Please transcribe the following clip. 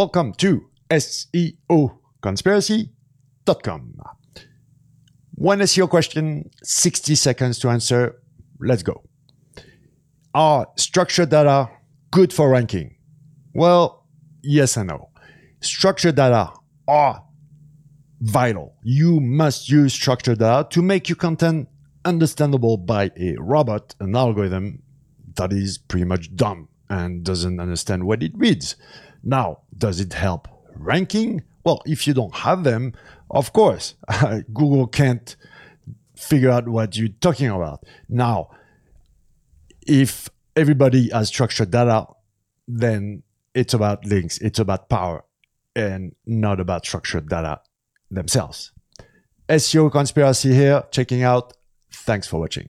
Welcome to SEOconspiracy.com. One SEO question, 60 seconds to answer. Let's go. Are structured data good for ranking? Well, yes and no. Structured data are vital. You must use structured data to make your content understandable by a robot, an algorithm that is pretty much dumb and doesn't understand what it reads. Now, does it help ranking? Well, if you don't have them, of course, Google can't figure out what you're talking about. Now, if everybody has structured data, then it's about links, it's about power, and not about structured data themselves. SEO conspiracy here, checking out. Thanks for watching.